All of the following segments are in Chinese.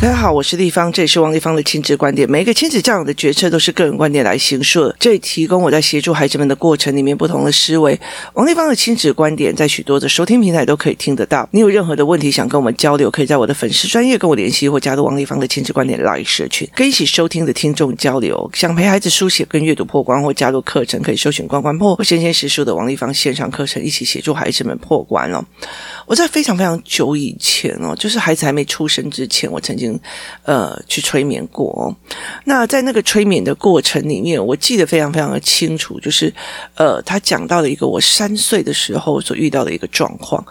大家好，我是丽芳，这里是王丽芳的亲子观点。每一个亲子教养的决策都是个人观点来形塑的，这里提供我在协助孩子们的过程里面不同的思维。王丽芳的亲子观点在许多的收听平台都可以听得到。你有任何的问题想跟我们交流，可以在我的粉丝专业跟我联系，或加入王丽芳的亲子观点 Live 社群，跟一起收听的听众交流。想陪孩子书写跟阅读破关，或加入课程，可以搜寻“关关破”或“闲闲实书”的王丽芳线上课程，一起协助孩子们破关哦。我在非常非常久以前哦，就是孩子还没出生之前，我曾经呃。去催眠过，那在那个催眠的过程里面，我记得非常非常的清楚，就是呃，他讲到了一个我三岁的时候所遇到的一个状况。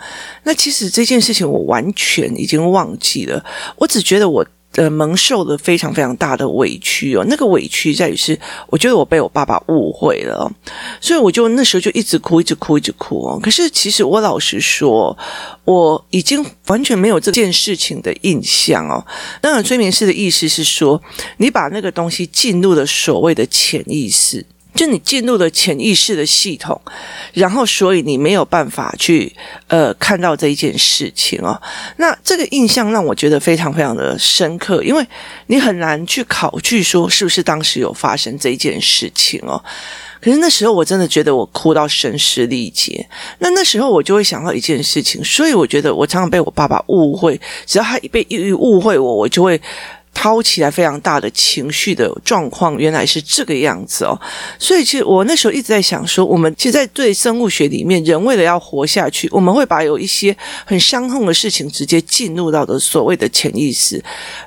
那其实这件事情我完全已经忘记了，我只觉得我。呃，蒙受了非常非常大的委屈哦，那个委屈在于是，我觉得我被我爸爸误会了，所以我就那时候就一直哭，一直哭，一直哭哦。可是其实我老实说，我已经完全没有这件事情的印象哦。当然，催眠师的意思是说，你把那个东西进入了所谓的潜意识。就你进入了潜意识的系统，然后所以你没有办法去呃看到这一件事情哦。那这个印象让我觉得非常非常的深刻，因为你很难去考据说是不是当时有发生这一件事情哦。可是那时候我真的觉得我哭到声嘶力竭。那那时候我就会想到一件事情，所以我觉得我常常被我爸爸误会，只要他一被一误会我，我就会。掏起来非常大的情绪的状况，原来是这个样子哦。所以其实我那时候一直在想说，我们其实在对生物学里面，人为了要活下去，我们会把有一些很伤痛的事情直接进入到的所谓的潜意识。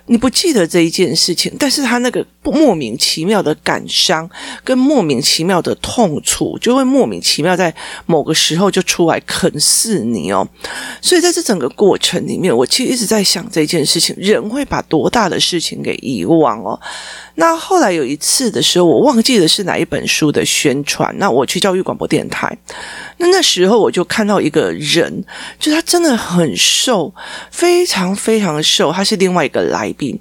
你不记得这一件事情，但是他那个莫名其妙的感伤跟莫名其妙的痛楚，就会莫名其妙在某个时候就出来啃噬你哦。所以在这整个过程里面，我其实一直在想这件事情：人会把多大的事情给遗忘哦。那后来有一次的时候，我忘记的是哪一本书的宣传。那我去教育广播电台，那那时候我就看到一个人，就他真的很瘦，非常非常瘦。他是另外一个来宾，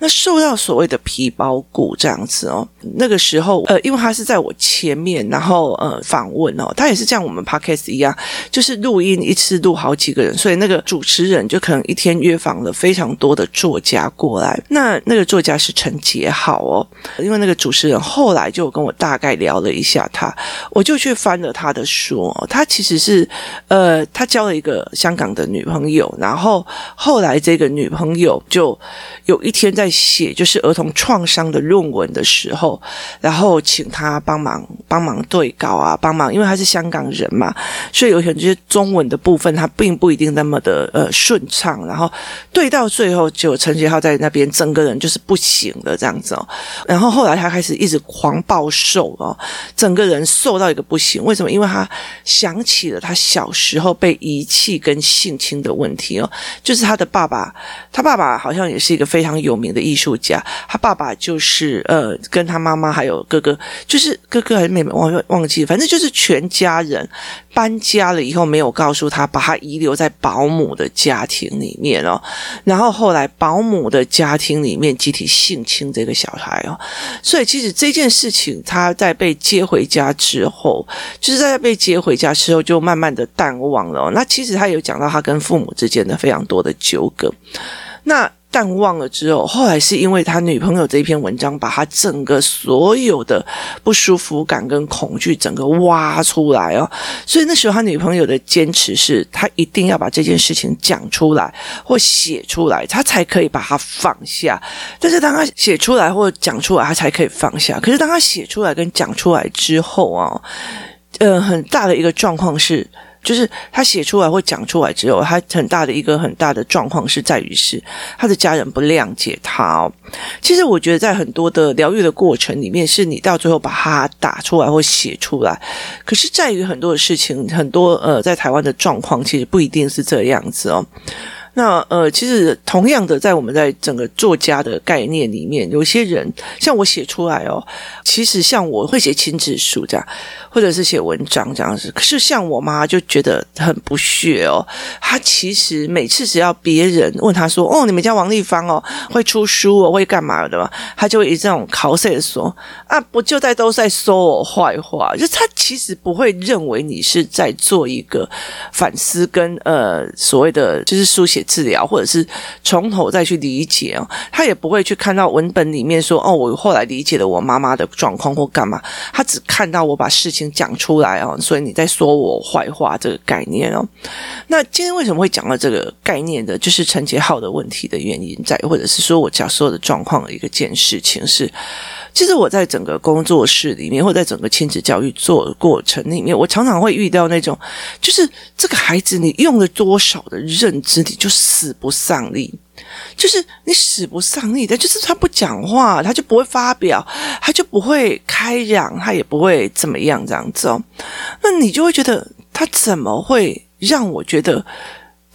那瘦到所谓的皮包骨这样子哦。那个时候，呃，因为他是在我前面，然后呃访问哦，他也是像我们 Podcast 一样，就是录音一次录好几个人，所以那个主持人就可能一天约访了非常多的作家过来。那那个作家是陈杰浩。好哦，因为那个主持人后来就跟我大概聊了一下他，我就去翻了他的书。他其实是呃，他交了一个香港的女朋友，然后后来这个女朋友就有一天在写就是儿童创伤的论文的时候，然后请他帮忙帮忙对稿啊，帮忙，因为他是香港人嘛，所以有可能这些中文的部分他并不一定那么的呃顺畅，然后对到最后就陈杰浩在那边整个人就是不行了这样子。然后后来他开始一直狂暴瘦哦，整个人瘦到一个不行。为什么？因为他想起了他小时候被遗弃跟性侵的问题哦，就是他的爸爸，他爸爸好像也是一个非常有名的艺术家。他爸爸就是呃，跟他妈妈还有哥哥，就是哥哥还是妹妹，忘忘记，反正就是全家人搬家了以后没有告诉他，把他遗留在保姆的家庭里面哦。然后后来保姆的家庭里面集体性侵这个小小孩哦，所以其实这件事情，他在被接回家之后，就是在被接回家之后，就慢慢的淡忘了。那其实他有讲到他跟父母之间的非常多的纠葛，那。淡忘了之后，后来是因为他女朋友这一篇文章，把他整个所有的不舒服感跟恐惧整个挖出来哦。所以那时候他女朋友的坚持是，他一定要把这件事情讲出来或写出来，他才可以把它放下。但是当他写出来或讲出来，他才可以放下。可是当他写出来跟讲出来之后啊，呃，很大的一个状况是。就是他写出来或讲出来之后，他很大的一个很大的状况是在于是他的家人不谅解他哦。其实我觉得在很多的疗愈的过程里面，是你到最后把它打出来或写出来，可是在于很多的事情，很多呃在台湾的状况其实不一定是这样子哦。那呃，其实同样的，在我们在整个作家的概念里面，有些人像我写出来哦，其实像我会写亲子书这样，或者是写文章这样子。可是像我妈就觉得很不屑哦，她其实每次只要别人问她说：“哦，你们家王丽芳哦，会出书哦，会干嘛的嘛？”她就会以这种口气说：“啊，不就在都在说我坏话。”就她其实不会认为你是在做一个反思跟呃所谓的就是书写。治疗，或者是从头再去理解哦。他也不会去看到文本里面说哦，我后来理解了我妈妈的状况或干嘛。他只看到我把事情讲出来哦，所以你在说我坏话这个概念哦。那今天为什么会讲到这个概念的？就是陈杰浩的问题的原因在，或者是说我讲所有的状况的一个件事情是。其实我在整个工作室里面，或在整个亲子教育做的过程里面，我常常会遇到那种，就是这个孩子你用了多少的认知，你就使不上力，就是你使不上力的，就是他不讲话，他就不会发表，他就不会开朗，他也不会怎么样这样子哦。那你就会觉得他怎么会让我觉得？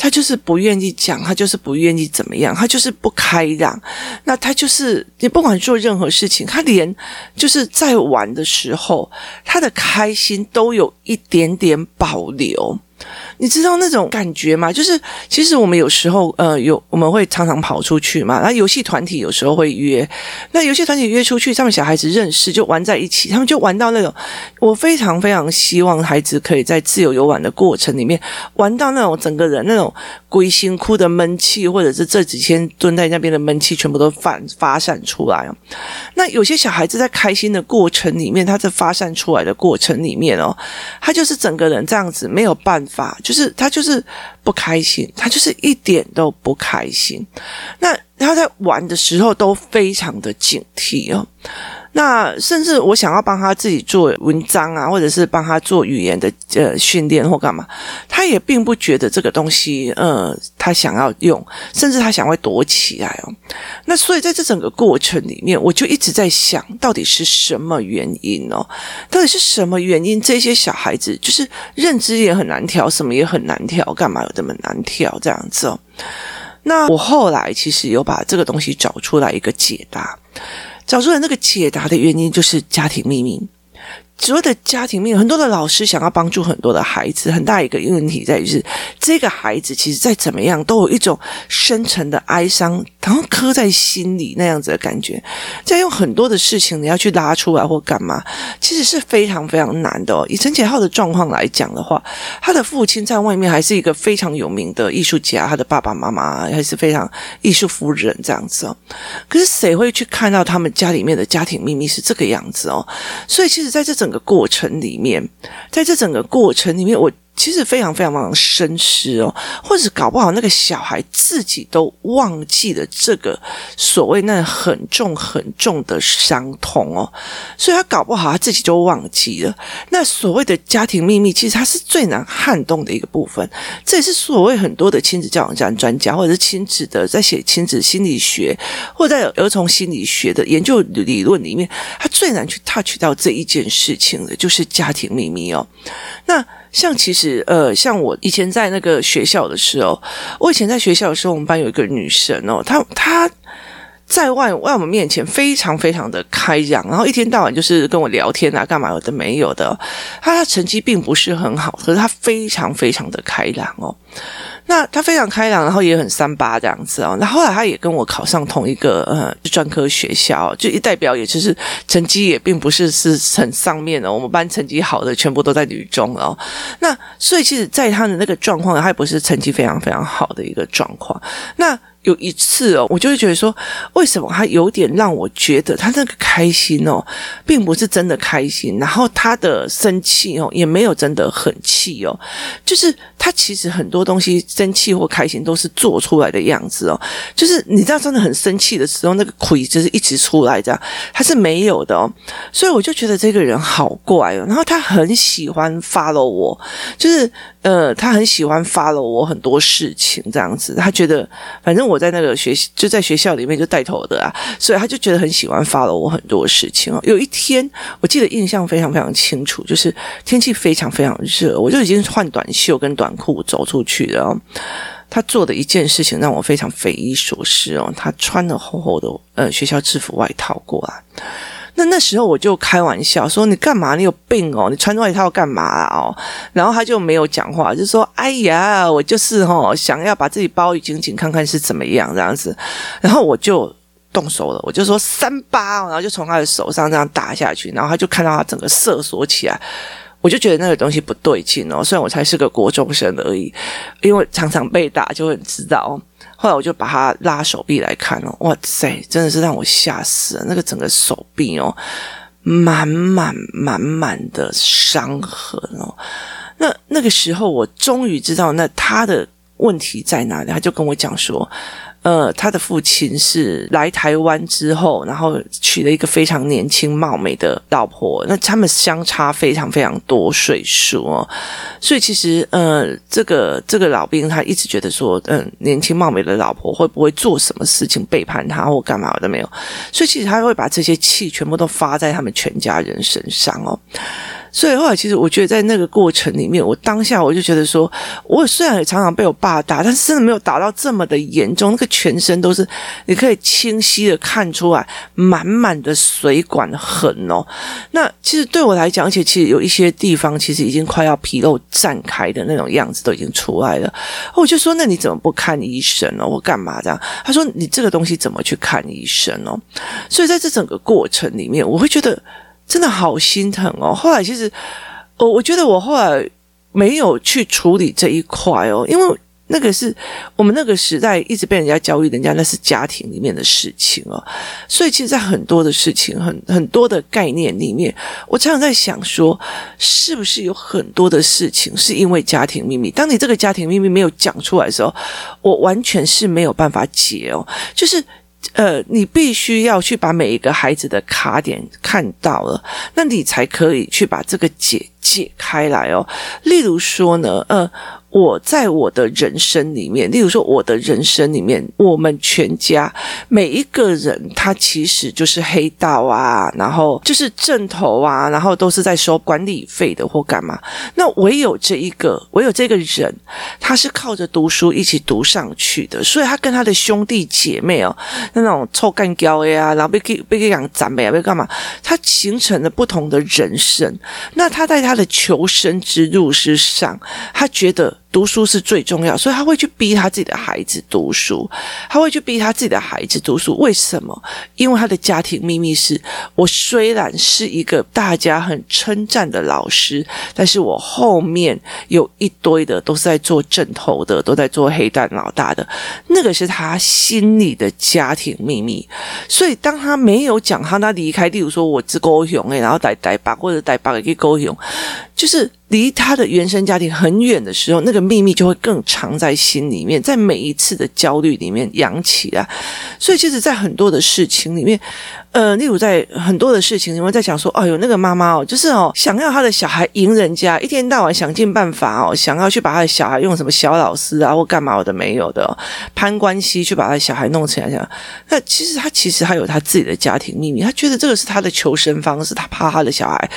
他就是不愿意讲，他就是不愿意怎么样，他就是不开朗。那他就是你不管做任何事情，他连就是在玩的时候，他的开心都有一点点保留。你知道那种感觉吗？就是其实我们有时候呃有我们会常常跑出去嘛，那游戏团体有时候会约，那游戏团体约出去，他们小孩子认识就玩在一起，他们就玩到那种，我非常非常希望孩子可以在自由游玩的过程里面玩到那种整个人那种归心哭的闷气，或者是这几天蹲在那边的闷气全部都发发散出来。那有些小孩子在开心的过程里面，他在发散出来的过程里面哦，他就是整个人这样子没有办法。就就是他就是不开心，他就是一点都不开心。那他在玩的时候都非常的警惕哦。那甚至我想要帮他自己做文章啊，或者是帮他做语言的呃训练或干嘛，他也并不觉得这个东西呃他想要用，甚至他想会躲起来哦。那所以在这整个过程里面，我就一直在想到底是什么原因哦？到底是什么原因？这些小孩子就是认知也很难调，什么也很难调，干嘛有这么难调这样子哦？那我后来其实有把这个东西找出来一个解答。找出来那个解答的原因就是家庭秘密。所谓的家庭命，很多的老师想要帮助很多的孩子，很大一个问题在于是，这个孩子其实再怎么样，都有一种深沉的哀伤，然后刻在心里那样子的感觉。再用很多的事情你要去拉出来或干嘛，其实是非常非常难的哦。以陈杰浩的状况来讲的话，他的父亲在外面还是一个非常有名的艺术家，他的爸爸妈妈还是非常艺术夫人这样子哦。可是谁会去看到他们家里面的家庭秘密是这个样子哦？所以其实在这整个过程里面，在这整个过程里面，我。其实非常非常非常深思哦，或者搞不好那个小孩自己都忘记了这个所谓那很重很重的伤痛哦，所以他搞不好他自己就忘记了。那所谓的家庭秘密，其实它是最难撼动的一个部分。这也是所谓很多的亲子教养专家，或者是亲子的在写亲子心理学，或者在儿童心理学的研究理论里面，他最难去 touch 到这一件事情的，就是家庭秘密哦。那。像其实，呃，像我以前在那个学校的时候，我以前在学校的时候，我们班有一个女生哦，她她在外外我们面前非常非常的开朗，然后一天到晚就是跟我聊天啊，干嘛有的没有的。她她成绩并不是很好，可是她非常非常的开朗哦。那他非常开朗，然后也很三八这样子哦。那后来他也跟我考上同一个呃专科学校，就一代表，也就是成绩也并不是是很上面的。我们班成绩好的全部都在女中哦。那所以其实，在他的那个状况，他也不是成绩非常非常好的一个状况。那。有一次哦，我就会觉得说，为什么他有点让我觉得他那个开心哦，并不是真的开心，然后他的生气哦，也没有真的很气哦，就是他其实很多东西生气或开心都是做出来的样子哦，就是你知道真的很生气的时候，那个气就是一直出来这样，他是没有的哦，所以我就觉得这个人好怪哦，然后他很喜欢 follow 我，就是呃，他很喜欢 follow 我很多事情这样子，他觉得反正。我在那个学习，就在学校里面就带头的啊，所以他就觉得很喜欢发了我很多事情哦。有一天，我记得印象非常非常清楚，就是天气非常非常热，我就已经换短袖跟短裤走出去了。他做的一件事情让我非常匪夷所思哦，他穿了厚厚的呃学校制服外套过来。那那时候我就开玩笑说：“你干嘛？你有病哦！你穿外套干嘛？哦！”然后他就没有讲话，就说：“哎呀，我就是哦，想要把自己包紧紧，看看是怎么样这样子。”然后我就动手了，我就说三八，然后就从他的手上这样打下去，然后他就看到他整个瑟缩起来。我就觉得那个东西不对劲哦。虽然我才是个国中生而已，因为常常被打，就很知道。后来我就把他拉手臂来看哦，哇塞，真的是让我吓死了。那个整个手臂哦，满满满满的伤痕哦。那那个时候我终于知道，那他的问题在哪里。他就跟我讲说。呃，他的父亲是来台湾之后，然后娶了一个非常年轻貌美的老婆，那他们相差非常非常多岁数哦，所以其实呃，这个这个老兵他一直觉得说，嗯、年轻貌美的老婆会不会做什么事情背叛他或干嘛的没有，所以其实他会把这些气全部都发在他们全家人身上哦。所以后来，其实我觉得在那个过程里面，我当下我就觉得说，我虽然也常常被我爸打，但是真的没有打到这么的严重。那个全身都是，你可以清晰的看出来满满的水管痕哦。那其实对我来讲，而且其实有一些地方其实已经快要皮肉绽开的那种样子都已经出来了。我就说，那你怎么不看医生呢？我干嘛这样？他说，你这个东西怎么去看医生呢？所以在这整个过程里面，我会觉得。真的好心疼哦！后来其实，我我觉得我后来没有去处理这一块哦，因为那个是我们那个时代一直被人家教育，人家那是家庭里面的事情哦。所以其实，在很多的事情、很很多的概念里面，我常常在想说，是不是有很多的事情是因为家庭秘密？当你这个家庭秘密没有讲出来的时候，我完全是没有办法解哦，就是。呃，你必须要去把每一个孩子的卡点看到了，那你才可以去把这个解解开来哦。例如说呢，呃。我在我的人生里面，例如说我的人生里面，我们全家每一个人，他其实就是黑道啊，然后就是正头啊，然后都是在收管理费的或干嘛。那唯有这一个，唯有这个人，他是靠着读书一起读上去的，所以他跟他的兄弟姐妹哦，那种臭干譙呀，然后被给被给讲赞美啊，被干嘛？他形成了不同的人生。那他在他他的求生之路之上，他觉得。读书是最重要，所以他会去逼他自己的孩子读书，他会去逼他自己的孩子读书。为什么？因为他的家庭秘密是：我虽然是一个大家很称赞的老师，但是我后面有一堆的都是在做正头的，都在做黑蛋老大的，那个是他心里的家庭秘密。所以当他没有讲他，他离开，例如说我是高雄诶，然后带带爸或者带爸给高雄，就是。离他的原生家庭很远的时候，那个秘密就会更藏在心里面，在每一次的焦虑里面扬起来。所以，其实，在很多的事情里面。呃，例如在很多的事情，你会在讲说，哎呦，那个妈妈哦，就是哦，想要他的小孩赢人家，一天到晚想尽办法哦，想要去把他的小孩用什么小老师啊或干嘛我的没有的，哦，攀关系去把他的小孩弄起来，这样。那其实他其实他有他自己的家庭秘密，他觉得这个是他的求生方式，他怕他的小孩，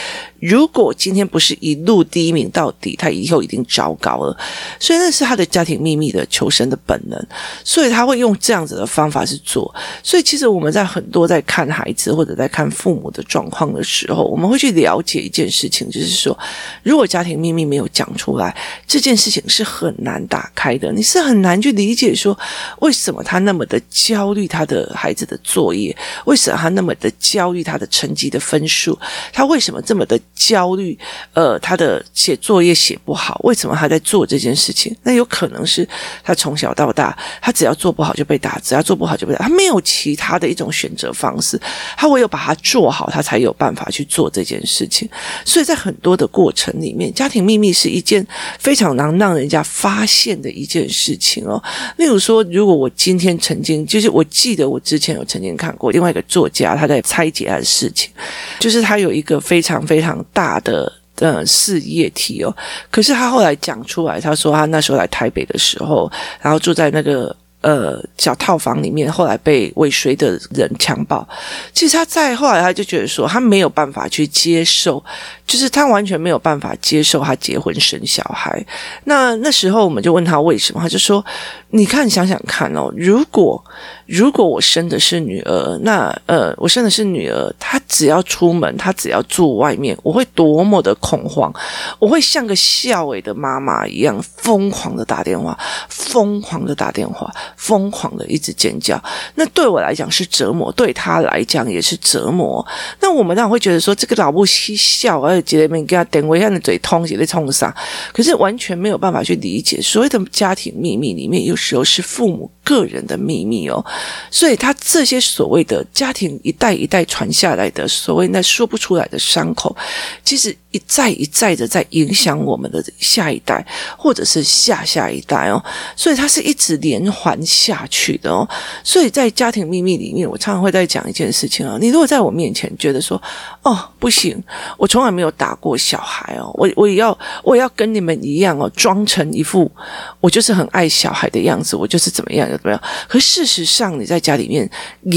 如果今天不是一路第一名到底，他以后一定糟糕了。所以那是他的家庭秘密的求生的本能，所以他会用这样子的方法去做。所以其实我们在很多在看孩。子或者在看父母的状况的时候，我们会去了解一件事情，就是说，如果家庭秘密没有讲出来，这件事情是很难打开的。你是很难去理解说，为什么他那么的焦虑他的孩子的作业，为什么他那么的焦虑他的成绩的分数，他为什么这么的焦虑？呃，他的写作业写不好，为什么他在做这件事情？那有可能是他从小到大，他只要做不好就被打，只要做不好就被打，他没有其他的一种选择方式。他唯有把它做好，他才有办法去做这件事情。所以在很多的过程里面，家庭秘密是一件非常难让人家发现的一件事情哦。例如说，如果我今天曾经，就是我记得我之前有曾经看过另外一个作家，他在拆解他的事情，就是他有一个非常非常大的呃事业体哦。可是他后来讲出来，他说他那时候来台北的时候，然后住在那个。呃，小套房里面，后来被尾随的人强暴。其实他在后来，他就觉得说，他没有办法去接受，就是他完全没有办法接受他结婚生小孩。那那时候我们就问他为什么，他就说：“你看，想想看哦，如果。”如果我生的是女儿，那呃，我生的是女儿，她只要出门，她只要住外面，我会多么的恐慌，我会像个孝伟的妈妈一样，疯狂的打电话，疯狂的打电话，疯狂的一直尖叫。那对我来讲是折磨，对她来讲也是折磨。那我们当然会觉得说，这个老不惜孝，有几类面给他点一下你嘴通写在冲啥，可是完全没有办法去理解所谓的家庭秘密里面，有时候是父母个人的秘密哦。所以他这些所谓的家庭一代一代传下来的所谓那说不出来的伤口，其实一再一再的在影响我们的下一代，或者是下下一代哦。所以它是一直连环下去的哦。所以在家庭秘密里面，我常常会在讲一件事情啊。你如果在我面前觉得说，哦，不行，我从来没有打过小孩哦，我我也要我也要跟你们一样哦，装成一副我就是很爱小孩的样子，我就是怎么样怎么样。可事实上，你在家里面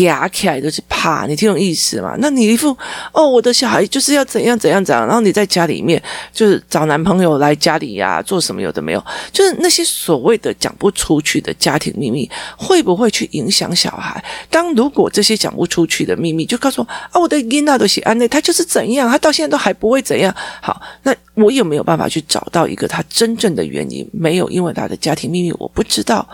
压起来都是怕，你听懂意思吗？那你一副哦，我的小孩就是要怎样怎样怎样，然后你在家里面就是找男朋友来家里呀、做什么有的没有，就是那些所谓的讲不出去的家庭秘密，会不会去影响小孩？当如果这些讲不出去的秘密，就告诉我啊，我的囡仔都是安内，他就是怎样，他到现在都还不会怎样。好，那我有没有办法去找到一个他真正的原因？没有，因为他的家庭秘密我不知道。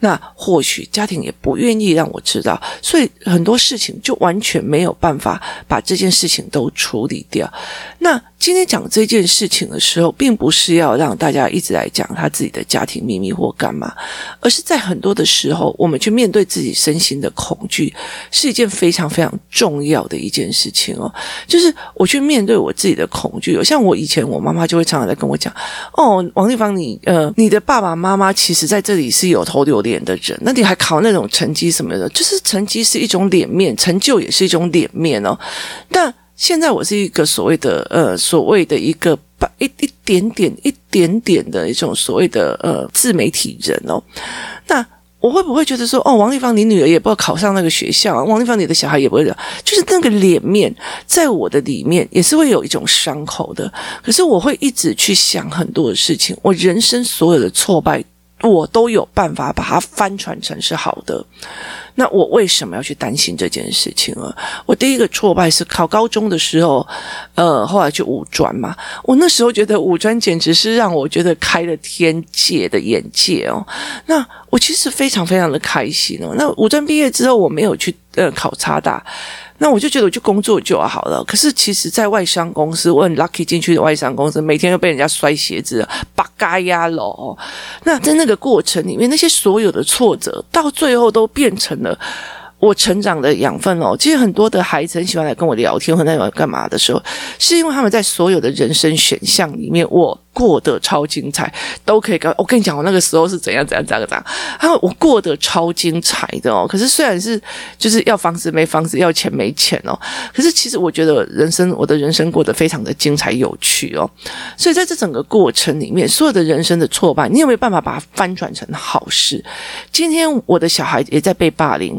那或许家庭也不愿意让我知道，所以很多事情就完全没有办法把这件事情都处理掉。那今天讲这件事情的时候，并不是要让大家一直来讲他自己的家庭秘密或干嘛，而是在很多的时候，我们去面对自己身心的恐惧，是一件非常非常重要的一件事情哦。就是我去面对我自己的恐惧，像我以前我妈妈就会常常在跟我讲：“哦，王丽芳，你呃，你的爸爸妈妈其实在这里是有头有脸的人，那你还考那种成绩什么的，就是成绩是一种脸面，成就也是一种脸面哦。”但现在我是一个所谓的呃，所谓的一个把一一点点一点点的一种所谓的呃自媒体人哦，那我会不会觉得说哦，王丽芳，你女儿也不会考上那个学校，王丽芳，你的小孩也不会，就是那个脸面，在我的里面也是会有一种伤口的。可是我会一直去想很多的事情，我人生所有的挫败，我都有办法把它翻转成是好的。那我为什么要去担心这件事情呢？我第一个挫败是考高中的时候，呃，后来去五专嘛。我那时候觉得五专简直是让我觉得开了天界的眼界哦。那我其实非常非常的开心哦。那五专毕业之后，我没有去呃考差大。那我就觉得我就工作就好了。可是其实，在外商公司，我很 lucky 进去的外商公司，每天都被人家摔鞋子，八嘎呀喽。那在那个过程里面，那些所有的挫折，到最后都变成了我成长的养分哦。其实很多的孩子很喜欢来跟我聊天，或者在干嘛的时候，是因为他们在所有的人生选项里面，我。过得超精彩，都可以跟我跟你讲，我那个时候是怎样怎样怎样怎样。然后我过得超精彩的哦。可是虽然是就是要房子没房子，要钱没钱哦。可是其实我觉得人生，我的人生过得非常的精彩有趣哦。所以在这整个过程里面，所有的人生的挫败，你有没有办法把它翻转成好事？今天我的小孩也在被霸凌，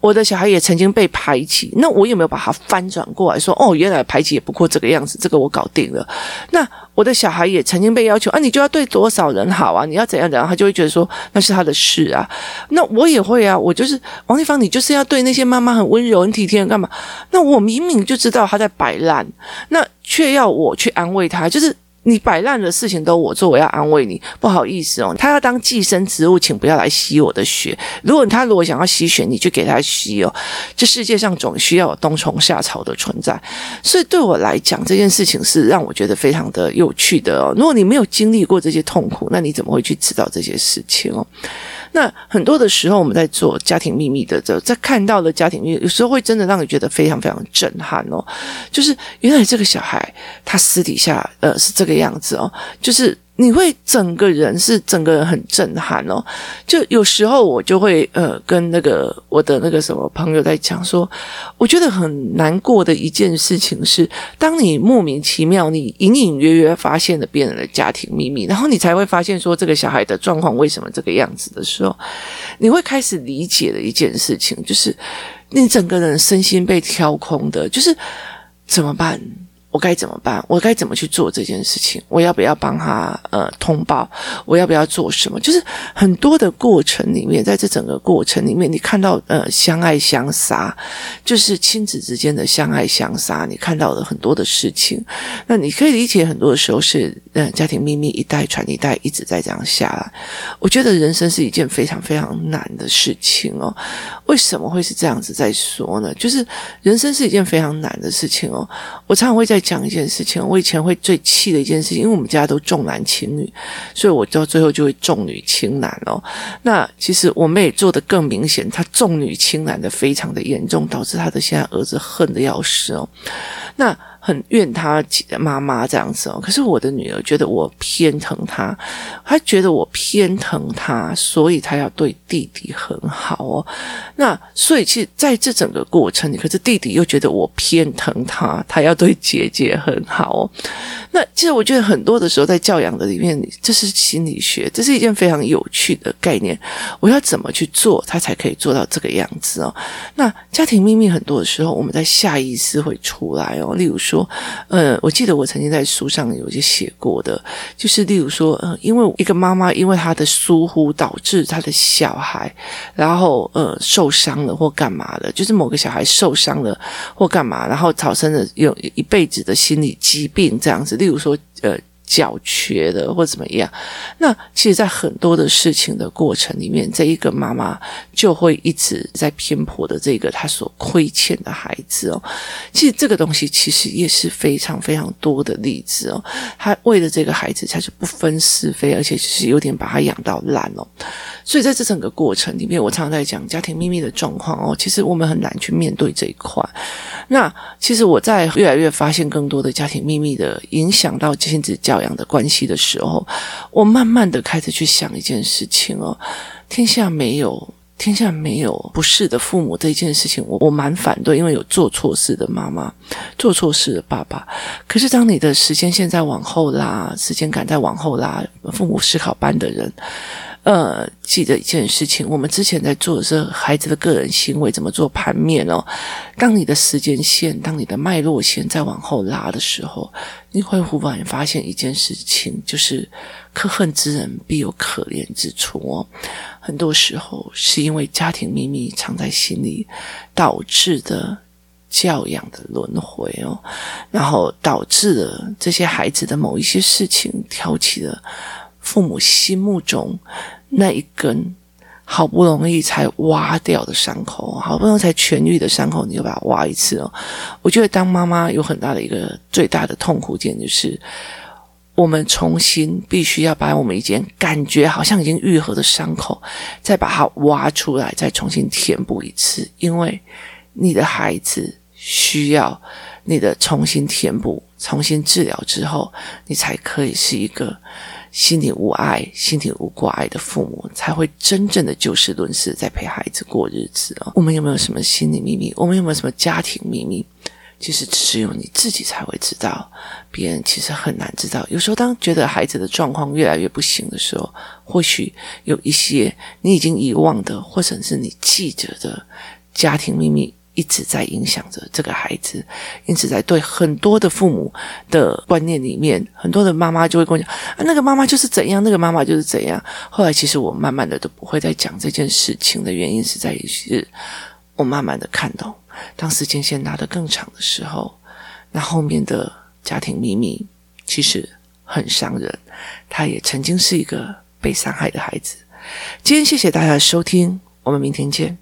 我的小孩也曾经被排挤，那我有没有把它翻转过来说，哦，原来排挤也不过这个样子，这个我搞定了。那。我的小孩也曾经被要求啊，你就要对多少人好啊？你要怎样怎样？他就会觉得说那是他的事啊。那我也会啊，我就是王立芳，你就是要对那些妈妈很温柔、很体贴，干嘛？那我明明就知道他在摆烂，那却要我去安慰他，就是。你摆烂的事情都我做，我要安慰你，不好意思哦。他要当寄生植物，请不要来吸我的血。如果他如果想要吸血，你就给他吸哦。这世界上总需要有冬虫夏草的存在，所以对我来讲，这件事情是让我觉得非常的有趣的哦。如果你没有经历过这些痛苦，那你怎么会去知道这些事情哦？那很多的时候，我们在做家庭秘密的时候，在看到的家庭秘密，有时候会真的让你觉得非常非常震撼哦。就是原来这个小孩他私底下呃是这个样子哦，就是。你会整个人是整个人很震撼哦，就有时候我就会呃跟那个我的那个什么朋友在讲说，我觉得很难过的一件事情是，当你莫名其妙你隐隐约约发现了别人的家庭秘密，然后你才会发现说这个小孩的状况为什么这个样子的时候，你会开始理解的一件事情，就是你整个人身心被挑空的，就是怎么办？我该怎么办？我该怎么去做这件事情？我要不要帮他呃通报？我要不要做什么？就是很多的过程里面，在这整个过程里面，你看到呃相爱相杀，就是亲子之间的相爱相杀，你看到了很多的事情。那你可以理解，很多的时候是呃家庭秘密一代传一代，一直在这样下来。我觉得人生是一件非常非常难的事情哦。为什么会是这样子在说呢？就是人生是一件非常难的事情哦。我常常会在讲一件事情，我以前会最气的一件事情，因为我们家都重男轻女，所以我到最后就会重女轻男哦。那其实我妹做的更明显，她重女轻男的非常的严重，导致她的现在儿子恨的要死哦。那。很怨他妈妈这样子哦，可是我的女儿觉得我偏疼她，她觉得我偏疼她，所以她要对弟弟很好哦。那所以其实在这整个过程里，可是弟弟又觉得我偏疼他，他要对姐姐很好哦。那其实我觉得很多的时候在教养的里面，这是心理学，这是一件非常有趣的概念。我要怎么去做，他才可以做到这个样子哦？那家庭秘密很多的时候，我们在下意识会出来哦。例如说，呃，我记得我曾经在书上有些写过的，就是例如说，呃，因为一个妈妈因为她的疏忽导致她的小孩，然后呃受伤了或干嘛的，就是某个小孩受伤了或干嘛，然后产生了有一辈子的心理疾病这样子。例如说，呃。脚瘸的或怎么样，那其实，在很多的事情的过程里面，这一个妈妈就会一直在偏颇的这个她所亏欠的孩子哦。其实这个东西其实也是非常非常多的例子哦。他为了这个孩子，她就不分是非，而且就是有点把他养到烂哦。所以在这整个过程里面，我常常在讲家庭秘密的状况哦。其实我们很难去面对这一块。那其实我在越来越发现更多的家庭秘密的影响到亲子教样的关系的时候，我慢慢的开始去想一件事情哦，天下没有天下没有不是的父母这一件事情，我我蛮反对，因为有做错事的妈妈，做错事的爸爸。可是当你的时间线在往后拉，时间感在往后拉，父母思考班的人。呃，记得一件事情，我们之前在做的是孩子的个人行为怎么做盘面哦。当你的时间线，当你的脉络线再往后拉的时候，你会忽然发现一件事情，就是可恨之人必有可怜之处哦。很多时候是因为家庭秘密藏在心里导致的教养的轮回哦，然后导致了这些孩子的某一些事情挑起了父母心目中。那一根好不容易才挖掉的伤口，好不容易才痊愈的伤口，你就把它挖一次哦。我觉得当妈妈有很大的一个最大的痛苦点，就是我们重新必须要把我们一件感觉好像已经愈合的伤口，再把它挖出来，再重新填补一次，因为你的孩子需要你的重新填补、重新治疗之后，你才可以是一个。心里无爱、心里无挂碍的父母，才会真正的就事论事，在陪孩子过日子哦。我们有没有什么心理秘密？我们有没有什么家庭秘密？其实只有你自己才会知道，别人其实很难知道。有时候，当觉得孩子的状况越来越不行的时候，或许有一些你已经遗忘的，或者是你记着的家庭秘密。一直在影响着这个孩子，因此在对很多的父母的观念里面，很多的妈妈就会跟我讲：“啊，那个妈妈就是怎样，那个妈妈就是怎样。”后来，其实我慢慢的都不会再讲这件事情的原因是在于，是我慢慢的看到，当时间线拉得更长的时候，那后面的家庭秘密其实很伤人。他也曾经是一个被伤害的孩子。今天谢谢大家的收听，我们明天见。